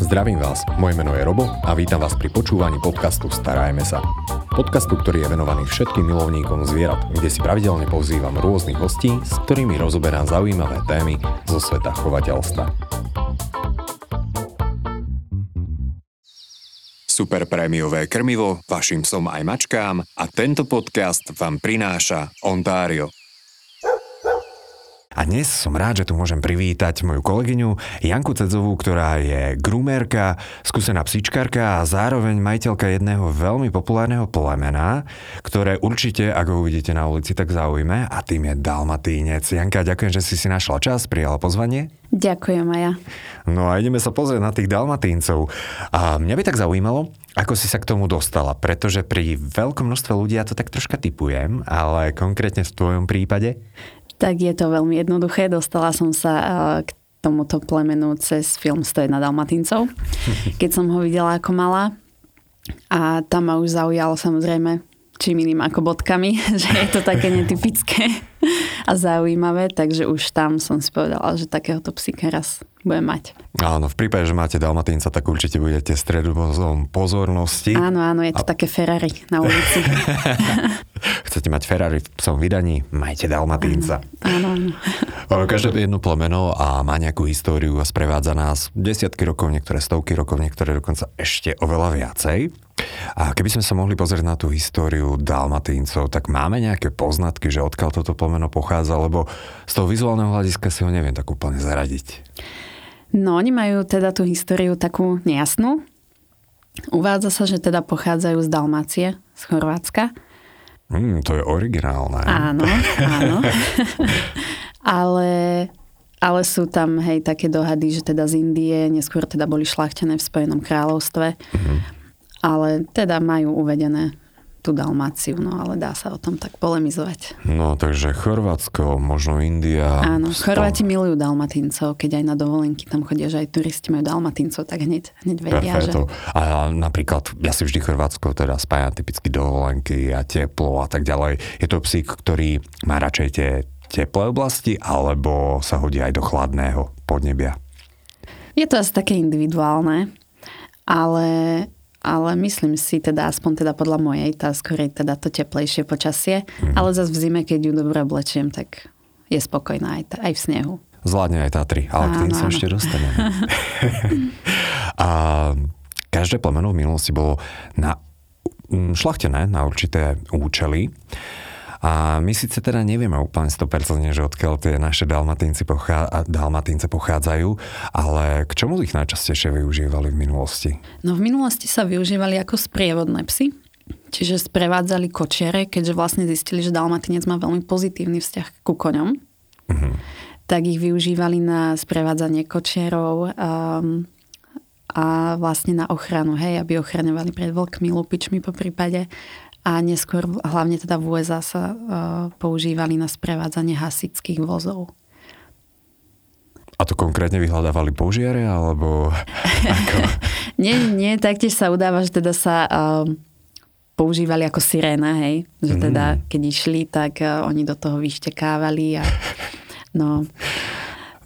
Zdravím vás, moje meno je Robo a vítam vás pri počúvaní podcastu Starajme sa. Podcastu, ktorý je venovaný všetkým milovníkom zvierat, kde si pravidelne pozývam rôznych hostí, s ktorými rozoberám zaujímavé témy zo sveta chovateľstva. Super prémiové krmivo vašim som aj mačkám a tento podcast vám prináša Ontario. A dnes som rád, že tu môžem privítať moju kolegyňu Janku Cedzovú, ktorá je groomerka, skúsená psíčkarka a zároveň majiteľka jedného veľmi populárneho plemena, ktoré určite, ak ho uvidíte na ulici, tak zaujme a tým je Dalmatínec. Janka, ďakujem, že si si našla čas, prijala pozvanie. Ďakujem, Maja. No a ideme sa pozrieť na tých dalmatíncov. A mňa by tak zaujímalo, ako si sa k tomu dostala, pretože pri veľkom množstve ľudí ja to tak troška typujem, ale konkrétne v tvojom prípade? Tak je to veľmi jednoduché. Dostala som sa eh, k tomuto plemenu cez film 101 Dalmatincov, keď som ho videla ako malá. A tam ma už zaujalo samozrejme čím iným ako bodkami, že je to také netypické a zaujímavé, takže už tam som si povedala, že takéhoto psíka raz budem mať. Áno, v prípade, že máte Dalmatínca, tak určite budete stredobozom pozornosti. Áno, áno, je to a... také Ferrari na ulici. Chcete mať Ferrari v psom vydaní, majte Dalmatínca. Áno, áno. Každé jedno plemeno a má nejakú históriu a sprevádza nás desiatky rokov, niektoré stovky rokov, niektoré dokonca ešte oveľa viacej. A keby sme sa mohli pozrieť na tú históriu Dalmatíncov, tak máme nejaké poznatky, že odkiaľ toto plemeno pochádza, lebo z toho vizuálneho hľadiska si ho neviem tak úplne zaradiť. No, oni majú teda tú históriu takú nejasnú. Uvádza sa, že teda pochádzajú z Dalmácie, z Chorvátska. Mm, to je originálne. Áno, áno. ale, ale sú tam, hej, také dohady, že teda z Indie, neskôr teda boli šlachtené v Spojenom kráľovstve. Mm-hmm. Ale teda majú uvedené tú Dalmáciu, no ale dá sa o tom tak polemizovať. No takže Chorvátsko, možno India. Áno, Chorváti milujú Dalmatincov, keď aj na dovolenky tam chodia, že aj turisti majú Dalmatincov, tak hneď, hneď vedia, Perfetto. že... A napríklad, ja si vždy Chorvátsko teda spájam typicky dovolenky a teplo a tak ďalej. Je to psík, ktorý má radšej tie teplé oblasti, alebo sa hodí aj do chladného podnebia? Je to asi také individuálne, ale ale myslím si teda, aspoň teda podľa mojej, tá skorej teda to teplejšie počasie, mm. ale zase v zime, keď ju dobre oblečiem, tak je spokojná aj, aj v snehu. Zvládne aj Tatry, ale áno, k tým sa ešte dostaneme. a každé plemeno v minulosti bolo na, šlachtené na určité účely. A my síce teda nevieme úplne 100% že odkiaľ tie naše dalmatínci pochá, dalmatínce pochádzajú, ale k čomu ich najčastejšie využívali v minulosti? No v minulosti sa využívali ako sprievodné psy. Čiže sprevádzali kočiere, keďže vlastne zistili, že dalmatinec má veľmi pozitívny vzťah ku koňom. Uh-huh. Tak ich využívali na sprevádzanie kočierov um, a vlastne na ochranu, hej, aby ochraňovali pred vlkmi, lupičmi po prípade a neskôr hlavne teda v USA sa uh, používali na sprevádzanie hasičských vozov. A to konkrétne vyhľadávali požiare, alebo ako? nie, nie, taktiež sa udáva, že teda sa uh, používali ako siréna, hej. Že teda, mm. keď išli, tak uh, oni do toho vyštekávali a no...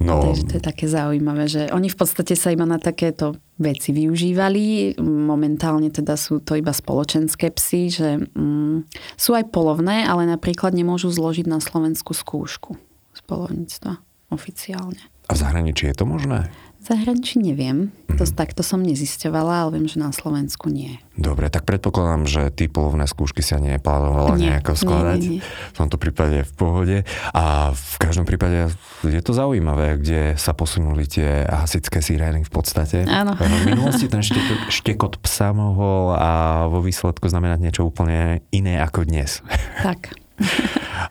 No. Takže to je také zaujímavé, že oni v podstate sa iba na takéto veci využívali. Momentálne teda sú to iba spoločenské psy, že mm, sú aj polovné, ale napríklad nemôžu zložiť na Slovensku skúšku z polovníctva oficiálne. A v zahraničí je to možné? Zahraničí neviem. To, takto som nezisťovala, ale viem, že na Slovensku nie. Dobre, tak predpokladám, že ty polovné skúšky sa neplánovala nie, nejako skladať. Nie, nie, nie. V tomto prípade v pohode. A v každom prípade je to zaujímavé, kde sa posunuli tie hasické sirény v podstate. Áno. V minulosti ten štekot, štekot psa mohol a vo výsledku znamenať niečo úplne iné ako dnes. Tak.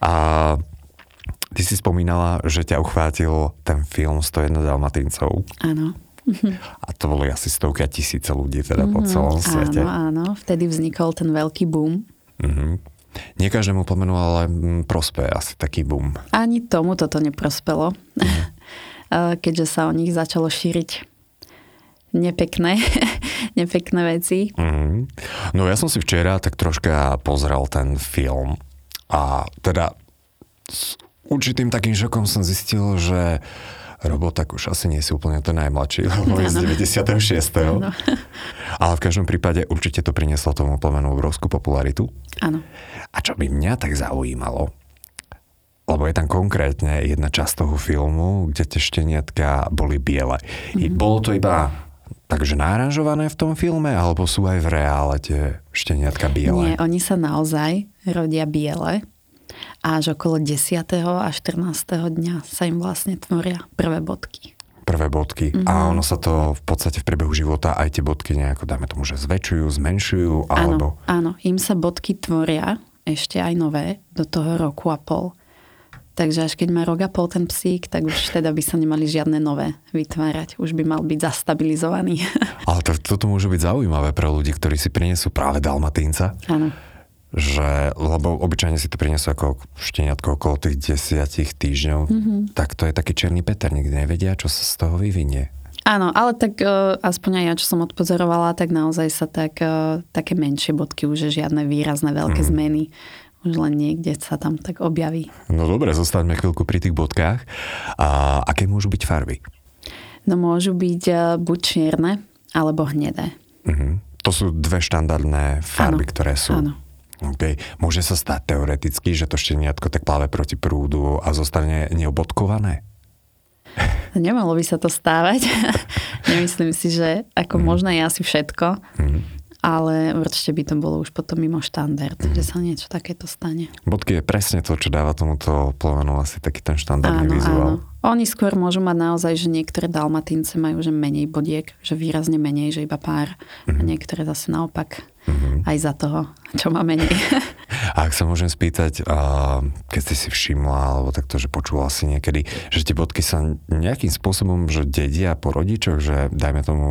a Ty si spomínala, že ťa uchvátil ten film 101 Dalmatincov. Áno. A to boli asi stovky a tisíce ľudí teda po mhm. celom svete. Áno. Vtedy vznikol ten veľký boom. Mm-hmm. Nie každému pomenu, ale mm, prospe asi taký boom. Ani tomu toto neprospelo. Mm. Keďže sa o nich začalo šíriť nepekné, nepekné veci. Mm. No ja som si včera tak troška pozrel ten film a teda určitým takým šokom som zistil, že Robo, tak už asi nie si úplne ten najmladší, lebo je z 96. Ano. Ale v každom prípade určite to prinieslo tomu plemenu obrovskú popularitu. Áno. A čo by mňa tak zaujímalo, lebo je tam konkrétne jedna časť toho filmu, kde tie šteniatka boli biele. Mm-hmm. Mhm. bolo to iba takže náranžované v tom filme, alebo sú aj v reále tie šteniatka biele? Nie, oni sa naozaj rodia biele až okolo 10. a 14. dňa sa im vlastne tvoria prvé bodky. Prvé bodky. Mm-hmm. A ono sa to v podstate v priebehu života aj tie bodky nejako, dáme tomu, že zväčšujú, zmenšujú, alebo... Áno, áno, im sa bodky tvoria ešte aj nové do toho roku a pol. Takže až keď má rok a pol ten psík, tak už teda by sa nemali žiadne nové vytvárať. Už by mal byť zastabilizovaný. Ale to, toto môže byť zaujímavé pre ľudí, ktorí si prinesú práve dalmatínca. Áno že, lebo obyčajne si to prinesú ako šteniatko okolo tých desiatich týždňov, mm-hmm. tak to je taký černý Peter, nikdy nevedia, čo sa z toho vyvinie. Áno, ale tak uh, aspoň aj ja, čo som odpozorovala, tak naozaj sa tak, uh, také menšie bodky, už žiadne výrazné veľké mm. zmeny, už len niekde sa tam tak objaví. No dobre, zostaňme chvíľku pri tých bodkách. A aké môžu byť farby? No môžu byť uh, buď čierne, alebo hnedé. Mm-hmm. To sú dve štandardné farby, áno, ktoré sú. Áno. Okay. Môže sa stať teoreticky, že to šteniatko tak pláve proti prúdu a zostane neobodkované? Nemalo by sa to stávať. Nemyslím si, že ako mm. možno je asi všetko. Mm ale určite by to bolo už potom mimo štandard, mm. že sa niečo takéto stane. Bodky je presne to, čo dáva tomuto plemenu asi taký ten štandardný áno, vizuál. Áno. Oni skôr môžu mať naozaj, že niektoré dalmatínce majú že menej bodiek, že výrazne menej, že iba pár. Mm. A mhm. niektoré zase naopak mm-hmm. aj za toho, čo má menej. A ak sa môžem spýtať, keď si si všimla, alebo takto, že počula si niekedy, že tie bodky sa nejakým spôsobom, že dedia po rodičoch, že dajme tomu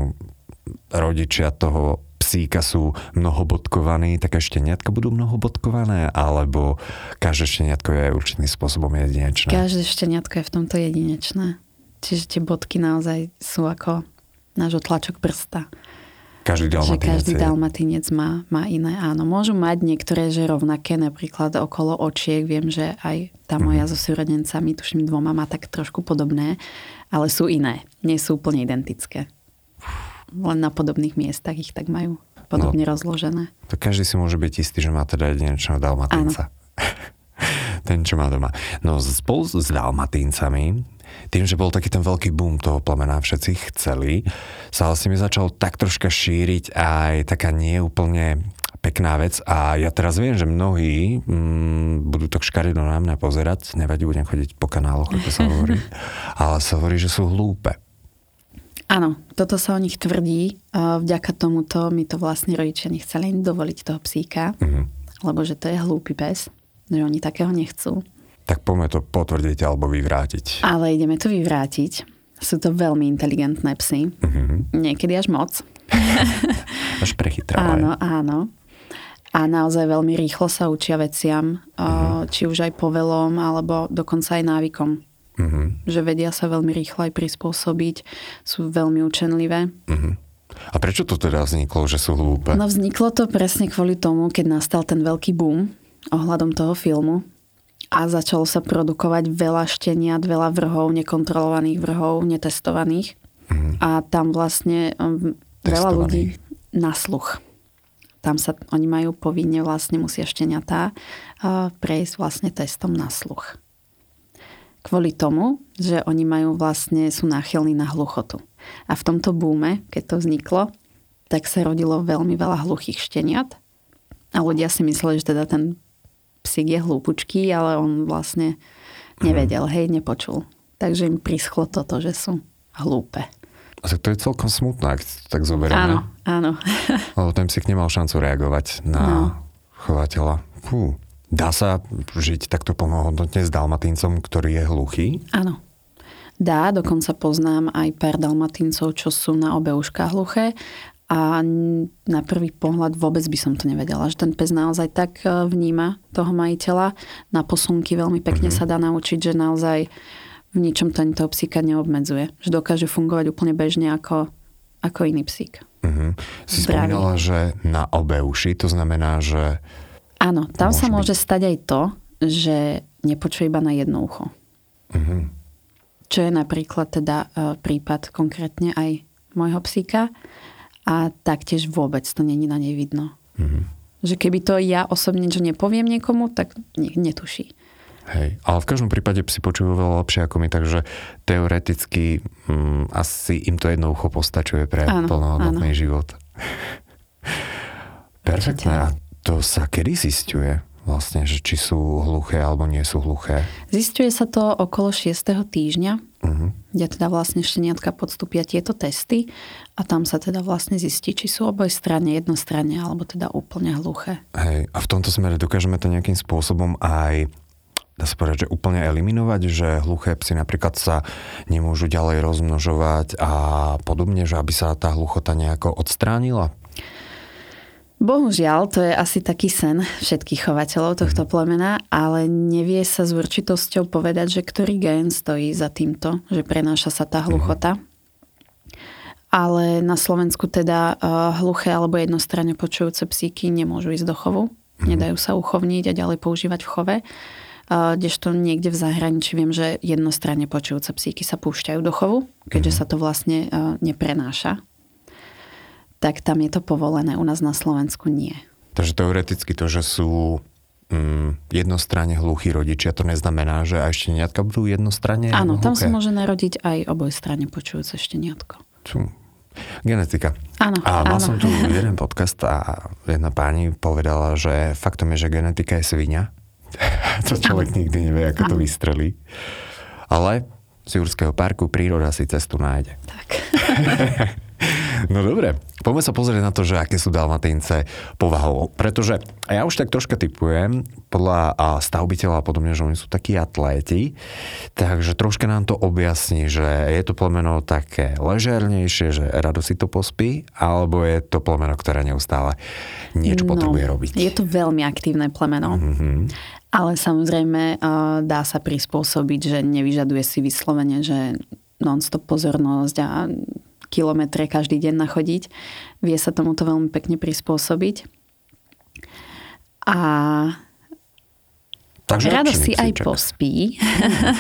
rodičia toho psíka sú mnohobodkovaní, také šteniatka budú mnohobodkované, alebo každé šteniatko je určitým spôsobom jedinečné? Každé šteniatko je v tomto jedinečné. Čiže tie bodky naozaj sú ako náš otlačok prsta. Každý dalmatinec, že každý dalmatinec má, má iné. Áno, môžu mať niektoré, že rovnaké, napríklad okolo očiek. Viem, že aj tá moja mm. so súrodencami, tuším dvoma, má tak trošku podobné, ale sú iné. Nie sú úplne identické len na podobných miestach ich tak majú podobne no, rozložené. To každý si môže byť istý, že má teda jedinečného dalmatínca. ten, čo má doma. No spolu s dalmatíncami, tým, že bol taký ten veľký boom toho plemena, všetci chceli, sa vlastne mi začal tak troška šíriť aj taká neúplne pekná vec a ja teraz viem, že mnohí mm, budú tak škaredo na mňa pozerať, nevadí, budem chodiť po kanáloch, ako sa hovorí, ale sa hovorí, že sú hlúpe. Áno, toto sa o nich tvrdí. Vďaka tomuto mi to vlastne rodičia nechceli dovoliť toho psíka, mm-hmm. lebo že to je hlúpy pes, že oni takého nechcú. Tak poďme to potvrdiť alebo vyvrátiť. Ale ideme to vyvrátiť. Sú to veľmi inteligentné psy. Mm-hmm. Niekedy až moc. až prechytravé. Áno, áno. A naozaj veľmi rýchlo sa učia veciam, mm-hmm. či už aj povelom, alebo dokonca aj návykom. Mm-hmm. Že vedia sa veľmi rýchlo aj prispôsobiť, sú veľmi učenlivé. Mm-hmm. A prečo to teda vzniklo, že sú hlúpe? No vzniklo to presne kvôli tomu, keď nastal ten veľký boom ohľadom toho filmu a začalo sa produkovať veľa šteniat, veľa vrhov, nekontrolovaných vrhov, netestovaných. Mm-hmm. A tam vlastne um, veľa ľudí na sluch. Tam sa, oni majú povinne vlastne musia šteniatá uh, prejsť vlastne testom na sluch kvôli tomu, že oni majú vlastne, sú náchylní na hluchotu. A v tomto búme, keď to vzniklo, tak sa rodilo veľmi veľa hluchých šteniat. A ľudia si mysleli, že teda ten psík je hlúpučký, ale on vlastne nevedel, hej, nepočul. Takže im prischlo toto, že sú hlúpe. A tak to je celkom smutné, ak tak zoberieme. Áno, áno. Lebo ten psík nemal šancu reagovať na no. chovateľa. Fú. Dá sa žiť takto plnohodnotne s dalmatíncom, ktorý je hluchý? Áno. Dá, dokonca poznám aj pár dalmatíncov, čo sú na obe ušká hluché a na prvý pohľad vôbec by som to nevedela, že ten pes naozaj tak e, vníma toho majiteľa. Na posunky veľmi pekne mm-hmm. sa dá naučiť, že naozaj v ničom tento psíka neobmedzuje. Že dokáže fungovať úplne bežne ako, ako iný psík. Mm-hmm. Si Zdravý. spomínala, že na obe uši, to znamená, že Áno, tam môže sa môže byť. stať aj to, že nepočuje iba na jedno ucho. Uh-huh. čo je napríklad teda uh, prípad konkrétne aj môjho psíka a taktiež vôbec to není na nej vidno. Mm-hmm. Že keby to ja osobne že nepoviem niekomu, tak netuší. Hej, ale v každom prípade psi počujú veľa lepšie ako my, takže teoreticky mm, asi im to jedno ucho postačuje pre áno, plnohodnotný áno. život. Perfektné. A to sa kedy zistuje? Vlastne, že či sú hluché alebo nie sú hluché? Zistuje sa to okolo 6. týždňa, uh-huh. kde teda vlastne šteniatka podstúpia tieto testy a tam sa teda vlastne zistí, či sú obojstranne, jednostranne alebo teda úplne hluché. Hej, a v tomto smere dokážeme to nejakým spôsobom aj dá sa povedať, že úplne eliminovať, že hluché psy napríklad sa nemôžu ďalej rozmnožovať a podobne, že aby sa tá hluchota nejako odstránila? Bohužiaľ, to je asi taký sen všetkých chovateľov tohto plemena, ale nevie sa s určitosťou povedať, že ktorý gén stojí za týmto, že prenáša sa tá hluchota. Ale na Slovensku teda uh, hluché alebo jednostranne počujúce psíky nemôžu ísť do chovu. Nedajú sa uchovniť a ďalej používať v chove. Uh, kdežto niekde v zahraničí viem, že jednostranne počujúce psíky sa púšťajú do chovu, keďže sa to vlastne uh, neprenáša tak tam je to povolené, u nás na Slovensku nie. Takže teoreticky to, že sú mm, jednostranne hluchí rodičia, to neznamená, že aj šteniatka budú jednostranne Áno, hluché? tam sa môže narodiť aj obojstranne počujúce šteniatko. Ču. Genetika. Áno, a mal áno. som tu jeden podcast a jedna pani povedala, že faktom je, že genetika je svinia. to človek áno. nikdy nevie, ako áno. to vystrelí. Ale z Jurského parku príroda si cestu nájde. Tak. No dobre, poďme sa pozrieť na to, že aké sú dalmatínce povahou. Pretože ja už tak troška typujem, podľa stavbiteľa a podobne, že oni sú takí atléti, takže troška nám to objasní, že je to plemeno také ležernejšie, že rado si to pospí, alebo je to plemeno, ktoré neustále niečo no, potrebuje robiť. Je to veľmi aktívne plemeno. Mm-hmm. Ale samozrejme dá sa prispôsobiť, že nevyžaduje si vyslovene, že non-stop pozornosť a kilometre každý deň nachodiť. Vie sa tomuto veľmi pekne prispôsobiť. A Takže rado si aj pospí.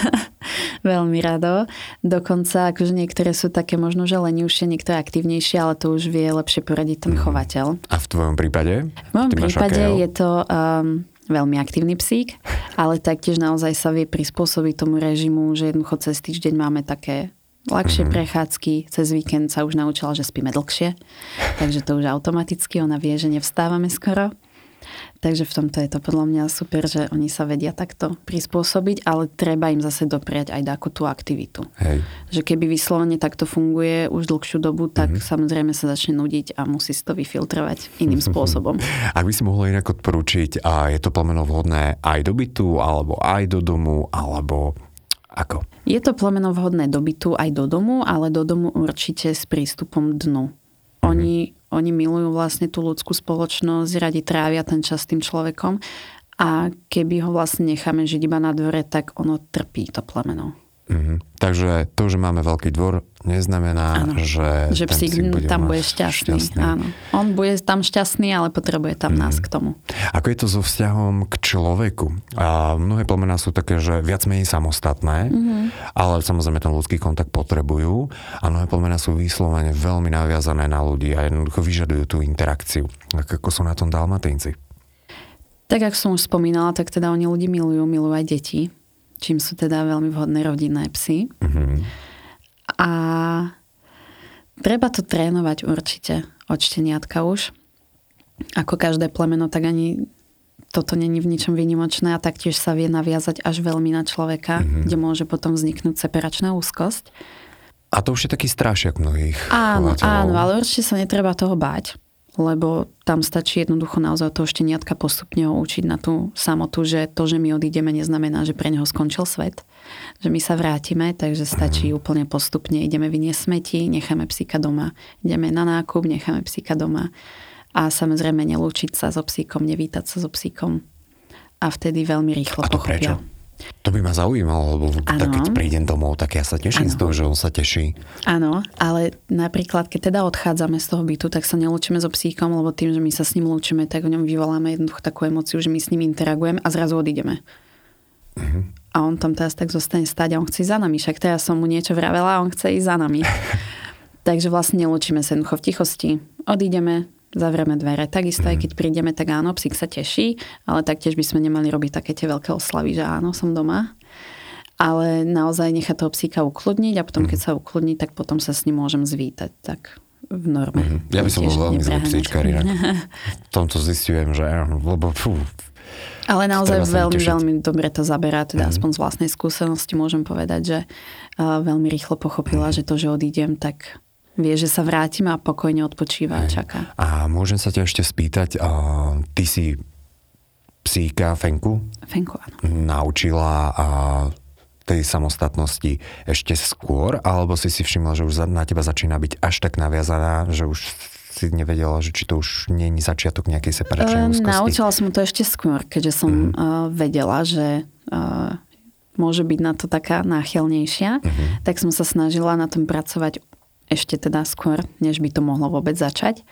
Veľmi rado. Dokonca, akože niektoré sú také možno, že lenivšie, niektoré aktívnejšie, ale to už vie lepšie poradiť ten mhm. chovateľ. A v tvojom prípade? V mojom prípade je to um, veľmi aktívny psík, ale taktiež naozaj sa vie prispôsobiť tomu režimu, že jednoducho cez týždeň máme také ľahšie mm-hmm. prechádzky. Cez víkend sa už naučila, že spíme dlhšie, takže to už automaticky, ona vie, že nevstávame skoro. Takže v tomto je to podľa mňa super, že oni sa vedia takto prispôsobiť, ale treba im zase dopriať aj takú tú aktivitu. Hej. Že keby vyslovene takto funguje už dlhšiu dobu, tak mm-hmm. samozrejme sa začne nudiť a musí si to vyfiltrovať iným spôsobom. Ak by si mohla inak odporúčiť, a je to plemeno vhodné aj do bytu, alebo aj do domu, alebo ako? Je to plemeno vhodné do bytu aj do domu, ale do domu určite s prístupom dnu. Mm-hmm. Oni, oni milujú vlastne tú ľudskú spoločnosť, radi trávia ten čas s tým človekom a keby ho vlastne necháme žiť iba na dvore, tak ono trpí to plemeno. Mm-hmm. Takže to, že máme veľký dvor, neznamená, ano. že, že psík bude tam bude šťastný. šťastný. Áno. On bude tam šťastný, ale potrebuje tam mm. nás k tomu. Ako je to so vzťahom k človeku? A mnohé plemená sú také, že viac menej samostatné, mm-hmm. ale samozrejme ten ľudský kontakt potrebujú a mnohé plemená sú vyslovene veľmi naviazané na ľudí a jednoducho vyžadujú tú interakciu. Tak ako sú na tom dalmatínci? Tak, ako som už spomínala, tak teda oni ľudí milujú, milujú aj deti čím sú teda veľmi vhodné rodinné psy. Mm-hmm. A treba to trénovať určite od šteniatka už. Ako každé plemeno, tak ani toto není v ničom výnimočné a taktiež sa vie naviazať až veľmi na človeka, mm-hmm. kde môže potom vzniknúť separačná úzkosť. A to už je taký strášiak mnohých Áno, áno, ale určite sa netreba toho báť lebo tam stačí jednoducho naozaj toho šteniatka postupne ho učiť na tú samotu, že to, že my odídeme, neznamená, že pre neho skončil svet, že my sa vrátime, takže stačí úplne postupne, ideme vyniesť smeti, necháme psíka doma, ideme na nákup, necháme psíka doma a samozrejme nelúčiť sa so psíkom, nevítať sa so psíkom a vtedy veľmi rýchlo a to pochopia. Prečo? To by ma zaujímalo, lebo tak keď prídem domov, tak ja sa teším ano. z toho, že on sa teší. Áno, ale napríklad, keď teda odchádzame z toho bytu, tak sa nelúčime so psíkom, lebo tým, že my sa s ním lúčime, tak v ňom vyvoláme jednoducho takú emociu, že my s ním interagujeme a zrazu odídeme. Uh-huh. a on tam teraz tak zostane stať a on chce ísť za nami. Však teraz som mu niečo vravela a on chce ísť za nami. Takže vlastne nelúčime sa jednoducho v tichosti. Odídeme, zavrieme dvere. Takisto aj keď prídeme, tak áno, psík sa teší, ale taktiež by sme nemali robiť také tie veľké oslavy, že áno, som doma. Ale naozaj nechať toho psíka ukludniť a potom, keď sa ukludní, tak potom sa s ním môžem zvítať. Tak v norme. Mm-hmm. Ja by som bol veľmi zlý psíčkar V tomto zistujem, že lebo fú, ale naozaj veľmi, tešiť. veľmi dobre to zaberá, teda mm. aspoň z vlastnej skúsenosti môžem povedať, že uh, veľmi rýchlo pochopila, mm. že to, že odídem, tak vie, že sa vrátim a pokojne odpočíva a čaká. A môžem sa ťa ešte spýtať, uh, ty si psíka Fenku? Fenku, áno. Naučila a tej samostatnosti ešte skôr, alebo si si všimla, že už na teba začína byť až tak naviazaná, že už si nevedela, že či to už nie je začiatok nejakej separačnej úzkosti? Naučila som to ešte skôr, keďže som mm. uh, vedela, že uh, môže byť na to taká náchylnejšia, mm-hmm. tak som sa snažila na tom pracovať ešte teda skôr, než by to mohlo vôbec začať.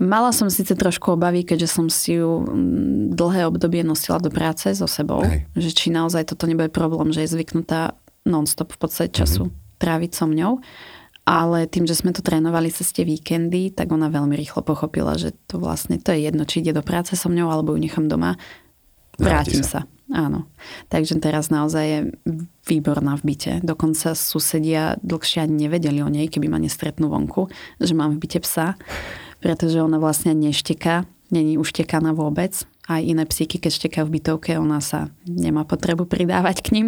Mala som síce trošku obavy, keďže som si ju mm, dlhé obdobie nosila do práce so sebou, Hej. že či naozaj toto nebude problém, že je zvyknutá non-stop v podstate času mm-hmm. tráviť so mňou ale tým, že sme to trénovali cez tie víkendy, tak ona veľmi rýchlo pochopila, že to vlastne to je jedno, či ide do práce so mňou, alebo ju nechám doma. Vrátim sa. sa. Áno. Takže teraz naozaj je výborná v byte. Dokonca susedia dlhšie ani nevedeli o nej, keby ma nestretnú vonku, že mám v byte psa, pretože ona vlastne nešteká, není uštekaná vôbec. Aj iné psíky, keď štekajú v bytovke, ona sa nemá potrebu pridávať k ním.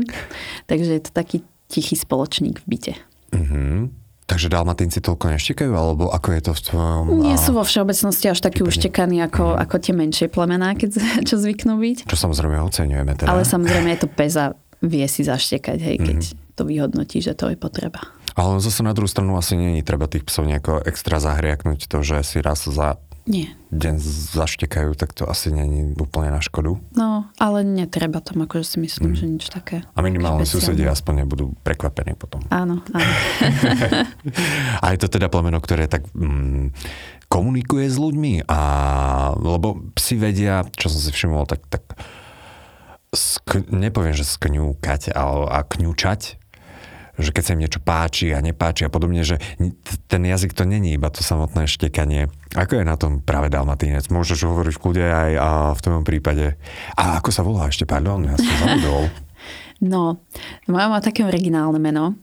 Takže je to taký tichý spoločník v byte. Mm-hmm. Takže dalmatinci toľko neštekajú, alebo ako je to v tvojom... Nie sú vo všeobecnosti až takí uštekaní ako, mm. ako tie menšie plemená, keď, čo zvyknú byť. Čo samozrejme oceňujeme teda. Ale samozrejme je to peza, vie si zaštekať, hej, keď mm. to vyhodnotí, že to je potreba. Ale zase na druhú stranu asi není treba tých psov nejako extra zahriaknúť to, že si raz za nie. deň zaštekajú, tak to asi není úplne na škodu. No, ale netreba tam, akože si myslím, mm. že nič také. A minimálne susedia aspoň nebudú prekvapení potom. Áno, áno. a je to teda plemeno, ktoré tak mm, komunikuje s ľuďmi a lebo psi vedia, čo som si všimol, tak, tak sk- nepoviem, že skňúkať ale a kňučať, že keď sa im niečo páči a nepáči a podobne, že ten jazyk to není iba to samotné štekanie. Ako je na tom práve dalmatínec? Môžeš hovoriť v kľude aj a v tom prípade. A ako sa volá ešte, pardon, ja som zabudol. No, moja má také originálne meno.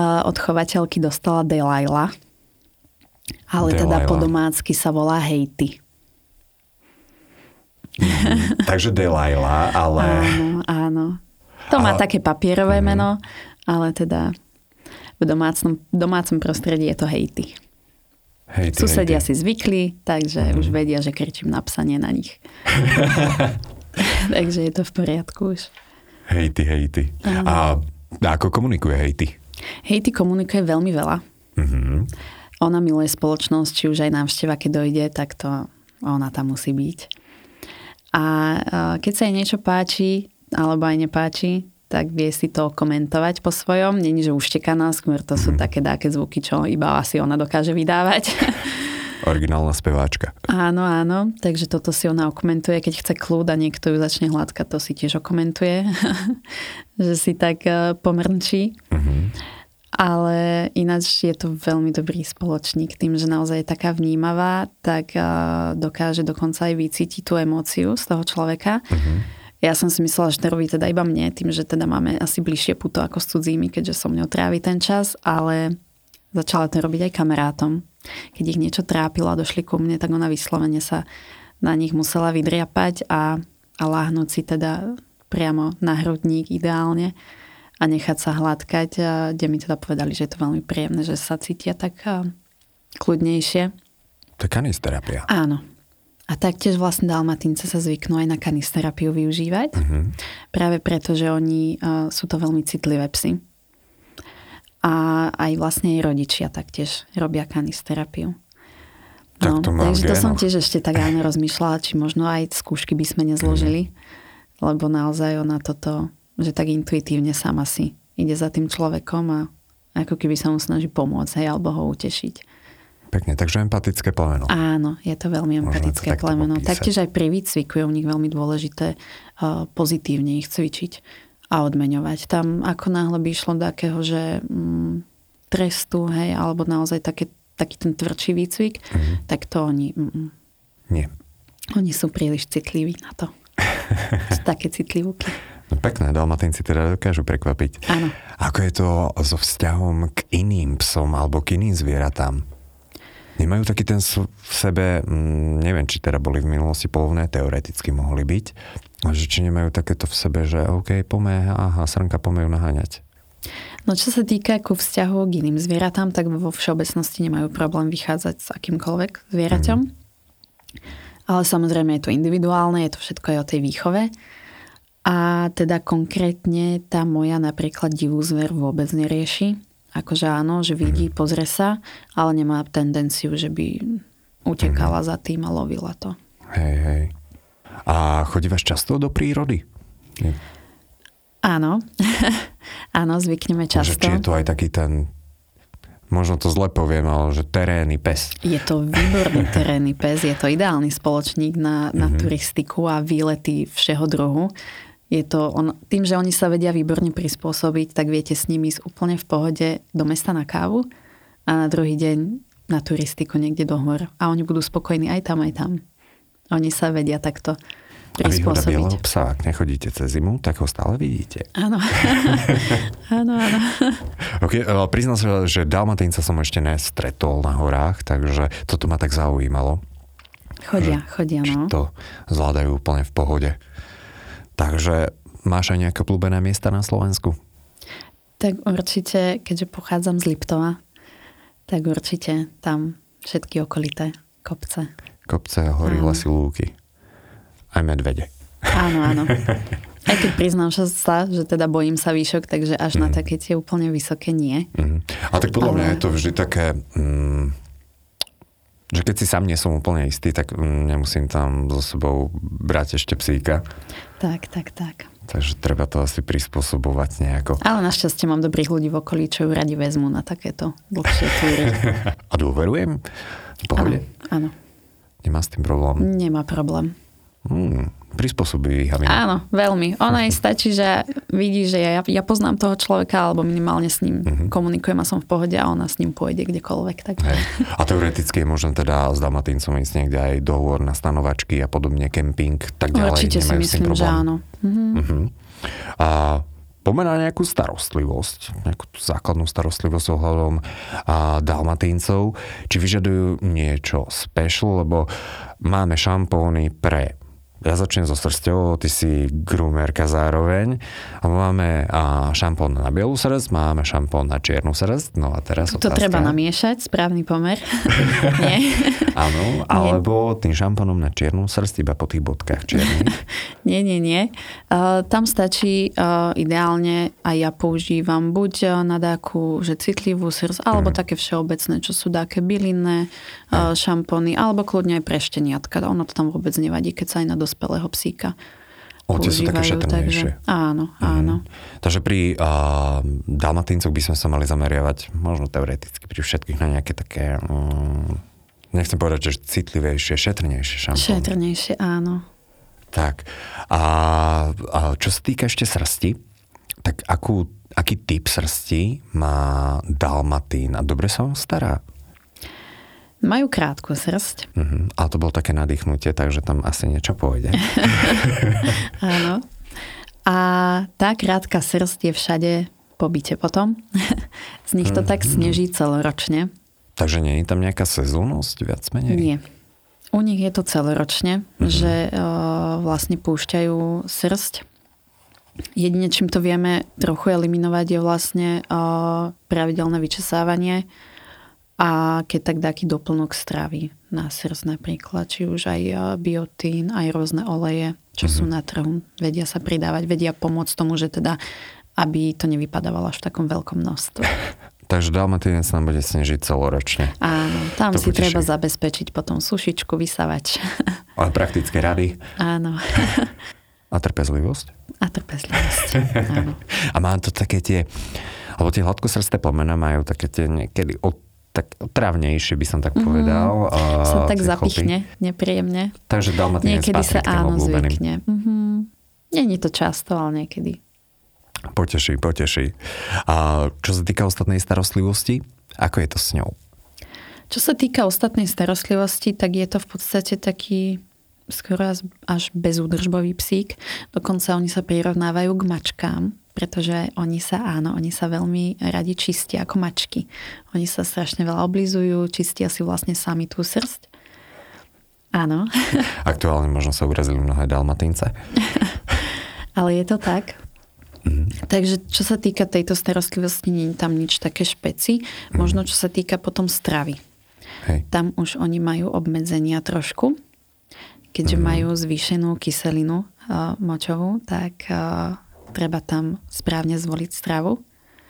Od chovateľky dostala Delilah. Ale Delilah. teda po domácky sa volá Hejty. Mm, takže Delilah, ale... Áno, áno. To má ale... také papierové mm. Ale teda v domácnom, domácom prostredí je to hejty. Hejty, Susedia hejty. si zvykli, takže mm. už vedia, že kričím na psanie na nich. takže je to v poriadku už. Hejty, hejty. A ako komunikuje hejty? Hejty komunikuje veľmi veľa. Mm-hmm. Ona miluje spoločnosť, či už aj návšteva, keď dojde, tak to ona tam musí byť. A keď sa jej niečo páči, alebo aj nepáči, tak vie si to komentovať po svojom. Není, že uštekaná, skôr to sú mhm. také dáke zvuky, čo iba asi ona dokáže vydávať. Originálna speváčka. Áno, áno, takže toto si ona okomentuje. Keď chce kľúd a niekto ju začne hladkať, to si tiež okomentuje. že si tak e, pomrčí. Uh-huh. Ale ináč je to veľmi dobrý spoločník. Tým, že naozaj je taká vnímavá, tak e, dokáže dokonca aj vycítiť tú emóciu z toho človeka. Uh-huh ja som si myslela, že to robí teda iba mne, tým, že teda máme asi bližšie puto ako s cudzími, keďže som mňou trávi ten čas, ale začala to robiť aj kamarátom. Keď ich niečo trápilo a došli ku mne, tak ona vyslovene sa na nich musela vydriapať a, a láhnuť si teda priamo na hrudník ideálne a nechať sa hladkať, kde mi teda povedali, že je to veľmi príjemné, že sa cítia tak kľudnejšie. To je kanisterapia. Áno, a taktiež vlastne dalmatince sa zvyknú aj na kanisterapiu využívať. Uh-huh. Práve preto, že oni uh, sú to veľmi citlivé psy. A aj vlastne jej rodičia taktiež robia kanisterapiu. Tak no, to takže to som tiež ešte tak áno rozmýšľala, či možno aj skúšky by sme nezložili. Uh-huh. Lebo naozaj ona toto, že tak intuitívne sama si ide za tým človekom a ako keby sa mu snaží pomôcť, hej, alebo ho utešiť. Pekne, takže empatické plemeno. Áno, je to veľmi empatické plemeno. Taktiež aj pri výcviku je u nich veľmi dôležité uh, pozitívne ich cvičiť. a odmeňovať. Tam ako náhle by išlo do takého, že mm, trestu, hej, alebo naozaj také, taký ten tvrdší výcvik, mm-hmm. tak to oni... Mm, Nie. Oni sú príliš citliví na to. sú také citlivúky. No pekné, dalmatinci teda dokážu prekvapiť. Áno. Ako je to so vzťahom k iným psom alebo k iným zvieratám? Nemajú taký ten v sebe, mm, neviem, či teda boli v minulosti polovné, teoreticky mohli byť, že či nemajú takéto v sebe, že OK, pome, aha, srnka, pome ju naháňať. No čo sa týka ku vzťahu k iným zvieratám, tak vo všeobecnosti nemajú problém vychádzať s akýmkoľvek zvieraťom. Mm. Ale samozrejme je to individuálne, je to všetko aj o tej výchove. A teda konkrétne tá moja napríklad divú zver vôbec nerieši. Akože áno, že vidí, mm. pozrie sa, ale nemá tendenciu, že by utekala mm. za tým a lovila to. Hej, hej. A chodívaš často do prírody? Áno. áno, zvykneme často. Že či je to aj taký ten možno to zle poviem, ale že terénny pes. Je to výborný terénny pes, je to ideálny spoločník na, na mm-hmm. turistiku a výlety všeho druhu je to, on, tým, že oni sa vedia výborne prispôsobiť, tak viete s nimi ísť úplne v pohode do mesta na kávu a na druhý deň na turistiku niekde do hor. A oni budú spokojní aj tam, aj tam. Oni sa vedia takto prispôsobiť. A bieleho psa, ak nechodíte cez zimu, tak ho stále vidíte. Áno. áno, áno. okay, priznám sa, že Dalmatínca som ešte nestretol na horách, takže toto ma tak zaujímalo. Chodia, chodia, no. to zvládajú úplne v pohode. Takže máš aj nejaké obľúbené miesta na Slovensku? Tak určite, keďže pochádzam z Liptova, tak určite tam všetky okolité kopce. Kopce, hory, lesy, lúky. Aj medvede. Áno, áno. Aj keď priznám sa, že teda bojím sa výšok, takže až mm. na mhm. také tie úplne vysoké nie. Mm. A tak podľa Ale... mňa je to vždy také... Mm, že keď si sám nie som úplne istý, tak mm, nemusím tam so sebou brať ešte psíka. Tak, tak, tak. Takže treba to asi prispôsobovať nejako. Ale našťastie mám dobrých ľudí v okolí, čo ju radi vezmu na takéto dlhšie túry. A dôverujem? V pohode? Áno, áno. Nemá s tým problém? Nemá problém. Hmm, prispôsobí ich. Áno, veľmi. Ona aj stačí, že vidí, že ja, ja poznám toho človeka, alebo minimálne s ním uh-huh. komunikujem a som v pohode a ona s ním pôjde kdekoľvek. Tak. Hej. A teoreticky je možno teda s Dalmatíncom ísť niekde aj dohovor na stanovačky a podobne, kemping, tak ďalej. Určite si myslím, že áno. Uh-huh. Uh-huh. A pomená nejakú starostlivosť, nejakú základnú starostlivosť ohľadom a dalmatíncov, či vyžadujú niečo special, lebo máme šampóny pre ja začnem so srstou, ty si groomerka zároveň. A máme a, šampón na bielú srst, máme šampón na čiernu srst. No a teraz To otázka. treba namiešať, správny pomer. Nie. Áno, alebo tým šampónom na čiernu srst iba po tých bodkách čiernych. nie, nie, nie. Uh, tam stačí uh, ideálne a ja používam buď na dáku, že citlivú srst, alebo mm. také všeobecné, čo sú dáke bylinné uh, šampóny, alebo kľudne aj prešteniatka. Ono to tam vôbec nevadí, keď sa aj na dospelého psíka. O, tie sú také šetrnejšie. Takže, áno, mhm. áno. Mm. Takže pri uh, dalmatíncoch by sme sa mali zameriavať možno teoreticky pri všetkých na nejaké také, um, nechcem povedať, že citlivejšie, šetrnejšie šampóny. Šetrnejšie, áno. Tak. A, a čo sa týka ešte srsti, tak akú, aký typ srsti má dalmatín a dobre sa on stará? Majú krátku srst. Uh-huh. Ale to bolo také nadýchnutie, takže tam asi niečo pôjde. Áno. A tá krátka srst je všade po byte potom. Z nich to uh-huh. tak mhm. sneží celoročne. Takže nie je tam nejaká sezónnosť viac menej? Nie. U nich je to celoročne, uh-huh. že uh, vlastne púšťajú srst. Jedine, čím to vieme trochu eliminovať, je vlastne uh, pravidelné vyčesávanie a keď tak taký doplnok stravy na srdc napríklad, či už aj biotín, aj rôzne oleje, čo mm-hmm. sú na trhu, vedia sa pridávať, vedia pomôcť tomu, že teda aby to nevypadávalo až v takom veľkom množstve. Takže dalmatínec nám bude snežiť celoročne. Áno, tam to si poteší. treba zabezpečiť potom sušičku, vysavač. Ale praktické rady. Áno. A trpezlivosť? A trpezlivosť, áno. A má to také tie, alebo tie hladkosrsté plemena majú také tie niekedy od tak travnejšie by som tak mhm. povedal. Mm-hmm. Sa tak zapichne, chlopy. nepríjemne. Takže dalmatinec Niekedy sa áno zvykne. Mm-hmm. Není to často, ale niekedy. Poteší, poteší. A čo sa týka ostatnej starostlivosti, ako je to s ňou? Čo sa týka ostatnej starostlivosti, tak je to v podstate taký skoro až bezúdržbový psík. Dokonca oni sa prirovnávajú k mačkám, pretože oni sa, áno, oni sa veľmi radi čistia ako mačky. Oni sa strašne veľa oblizujú, čistia si vlastne sami tú srst. Áno. Aktuálne možno sa urazili mnohé dalmatínce. Ale je to tak. Mm. Takže čo sa týka tejto starostlivosti, nie je tam nič také špeci. Možno čo sa týka potom stravy. Hej. Tam už oni majú obmedzenia trošku. Keďže mm. majú zvýšenú kyselinu uh, močovú, tak uh, treba tam správne zvoliť stravu.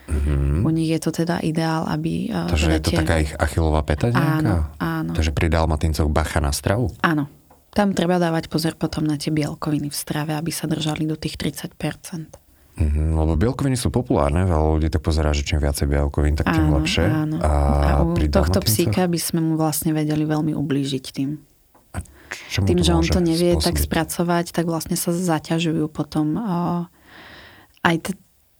Mm-hmm. U nich je to teda ideál, aby... Uh, Takže je to taká ich achilová peta nejaká? Áno, áno. Takže pri dalmatincoch bacha na stravu? Áno. Tam treba dávať pozor potom na tie bielkoviny v strave, aby sa držali do tých 30%. Mm-hmm, lebo bielkoviny sú populárne, veľa ľudí tak pozerá, že čím viacej bielkovín, tak tým áno, lepšie. Áno. A, a u tohto psíka by sme mu vlastne vedeli veľmi ublížiť tým. A tým, že on to nevie spôsobiť? tak spracovať, tak vlastne sa zaťažujú potom uh, aj t-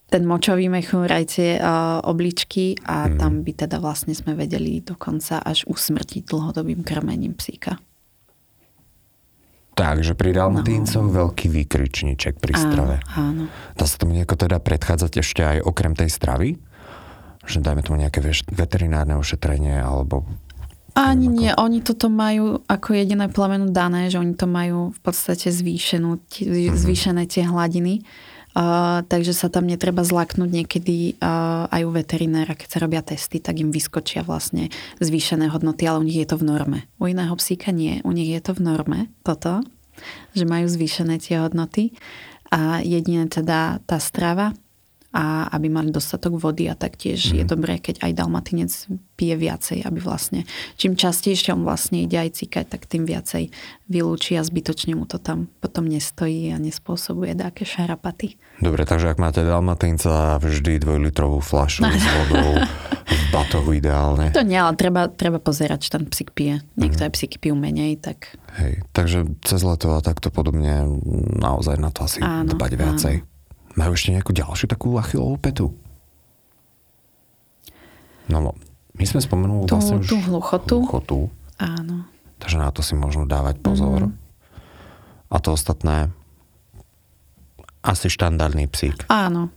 ten močový mechúr, aj tie uh, obličky a mm. tam by teda vlastne sme vedeli dokonca až usmrtiť dlhodobým krmením psíka. Takže pri dalmatíncoch no. veľký výkričníček pri strave. Áno, Dá sa tomu nejako teda predchádzať ešte aj okrem tej stravy? Že dajme tomu nejaké veterinárne ošetrenie alebo... Ani nie, ako... oni toto majú ako jediné plemeno dané, že oni to majú v podstate zvýšenú, mhm. zvýšené tie hladiny. Takže sa tam netreba zlaknúť niekedy uh, aj u veterinára, keď sa robia testy, tak im vyskočia vlastne zvýšené hodnoty, ale u nich je to v norme. U iného psíka nie, u nich je to v norme, toto, že majú zvýšené tie hodnoty a jedine teda tá strava a aby mali dostatok vody a taktiež mm. je mhm. dobré, keď aj dalmatinec pije viacej, aby vlastne čím častejšie on vlastne ide aj cikať, tak tým viacej vylúči a zbytočne mu to tam potom nestojí a nespôsobuje také šarapaty. Dobre, takže ak máte dalmatinca, vždy dvojlitrovú flašu s vodou v batohu ideálne. To nie, ale treba, treba pozerať, či ten psík pije. Niektoré mm. psíky pijú menej, tak... Hej, takže cez leto a takto podobne naozaj na to asi áno, dbať viacej. Áno. Majú ešte nejakú ďalšiu takú achilovú petu? No, my sme spomenuli tú, vlastne už tú hluchotu. hluchotu. Áno. Takže na to si možno dávať pozor. Mm. A to ostatné asi štandardný psík. Áno.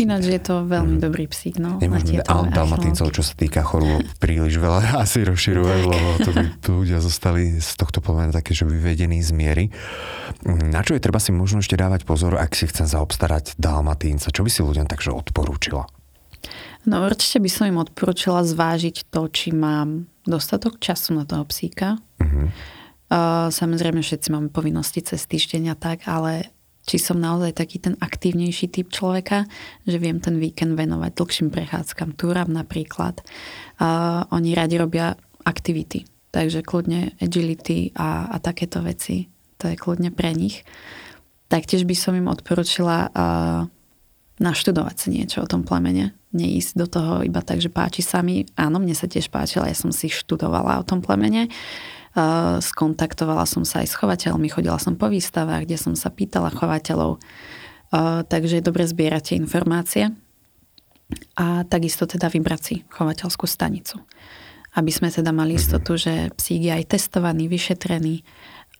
Ináč je to veľmi mm. dobrý psík. No, Nemôžeme dalmatíncov, čo sa týka chorôb, príliš veľa asi rozširovať, lebo to by ľudia zostali z tohto pomena také, že vyvedení z miery. Na čo je treba si možno ešte dávať pozor, ak si chcem zaobstarať dalmatínca? Čo by si ľuďom takže odporúčila? No určite by som im odporúčila zvážiť to, či mám dostatok času na toho psíka. Uh-huh. Uh, samozrejme všetci máme povinnosti cez týždeň a tak, ale či som naozaj taký ten aktívnejší typ človeka, že viem ten víkend venovať dlhším prechádzkam, túram napríklad. Uh, oni radi robia aktivity, takže kľudne agility a, a takéto veci, to je kľudne pre nich. Taktiež by som im odporúčila uh, naštudovať si niečo o tom plemene. Neísť do toho iba tak, že páči sa mi. Áno, mne sa tiež páčila, ja som si študovala o tom plemene skontaktovala som sa aj s chovateľmi, chodila som po výstavách, kde som sa pýtala chovateľov. Takže je dobre zbierať tie informácie a takisto teda vybrať si chovateľskú stanicu. Aby sme teda mali mhm. istotu, že psík je aj testovaný, vyšetrený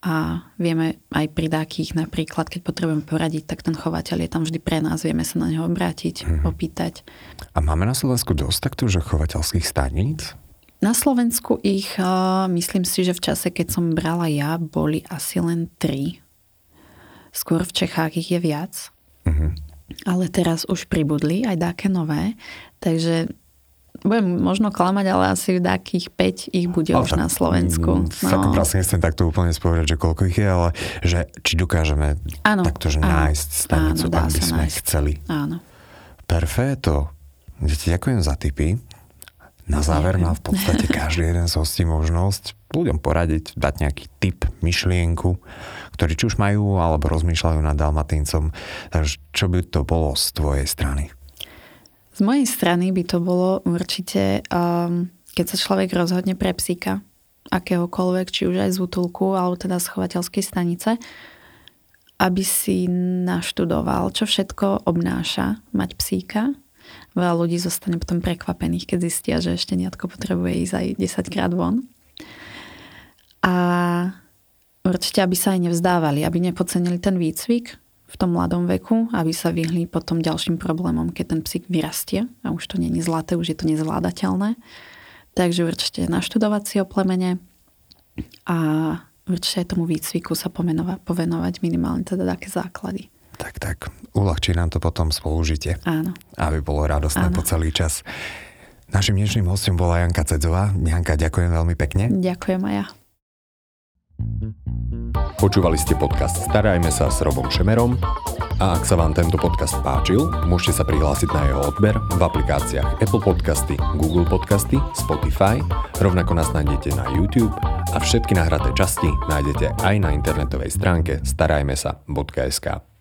a vieme aj pri dákých napríklad, keď potrebujeme poradiť, tak ten chovateľ je tam vždy pre nás, vieme sa na neho obrátiť, mm-hmm. opýtať. A máme na Slovensku dosť takto, že chovateľských staníc? Na Slovensku ich, myslím si, že v čase, keď som brala ja, boli asi len tri. Skôr v Čechách ich je viac. Uh-huh. Ale teraz už pribudli aj také nové. Takže budem možno klamať, ale asi takých 5 ich bude ale už tak, na Slovensku. No. Tak vlastne nechcem takto úplne spovedať, že koľko ich je, ale že či dokážeme áno, takto, že áno, nájsť stanicu, áno, ak by sme nájsť. chceli. Áno. Perfeto. Ďakujem za tipy. Na záver má v podstate každý jeden z hostí možnosť ľuďom poradiť, dať nejaký tip, myšlienku, ktorí či už majú alebo rozmýšľajú nad dalmatíncom. Takže čo by to bolo z tvojej strany? Z mojej strany by to bolo určite, um, keď sa človek rozhodne pre psíka, akéhokoľvek, či už aj z útulku, alebo teda z chovateľskej stanice, aby si naštudoval, čo všetko obnáša mať psíka. Veľa ľudí zostane potom prekvapených, keď zistia, že ešte netko potrebuje ísť aj 10 krát von. A určite, aby sa aj nevzdávali, aby nepodcenili ten výcvik v tom mladom veku, aby sa vyhli potom ďalším problémom, keď ten psík vyrastie a už to není zlaté, už je to nezvládateľné. Takže určite naštudovať si o plemene a určite tomu výcviku sa pomenovať, povenovať minimálne teda také základy. Tak, tak. Uľahčí nám to potom spolužitie. Áno. Aby bolo radostné Áno. po celý čas. Našim dnešným hostom bola Janka Cedzová. Janka, ďakujem veľmi pekne. Ďakujem aj ja. Počúvali ste podcast Starajme sa s Robom Šemerom a ak sa vám tento podcast páčil, môžete sa prihlásiť na jeho odber v aplikáciách Apple Podcasty, Google Podcasty, Spotify, rovnako nás nájdete na YouTube a všetky nahraté časti nájdete aj na internetovej stránke starajmesa.sk.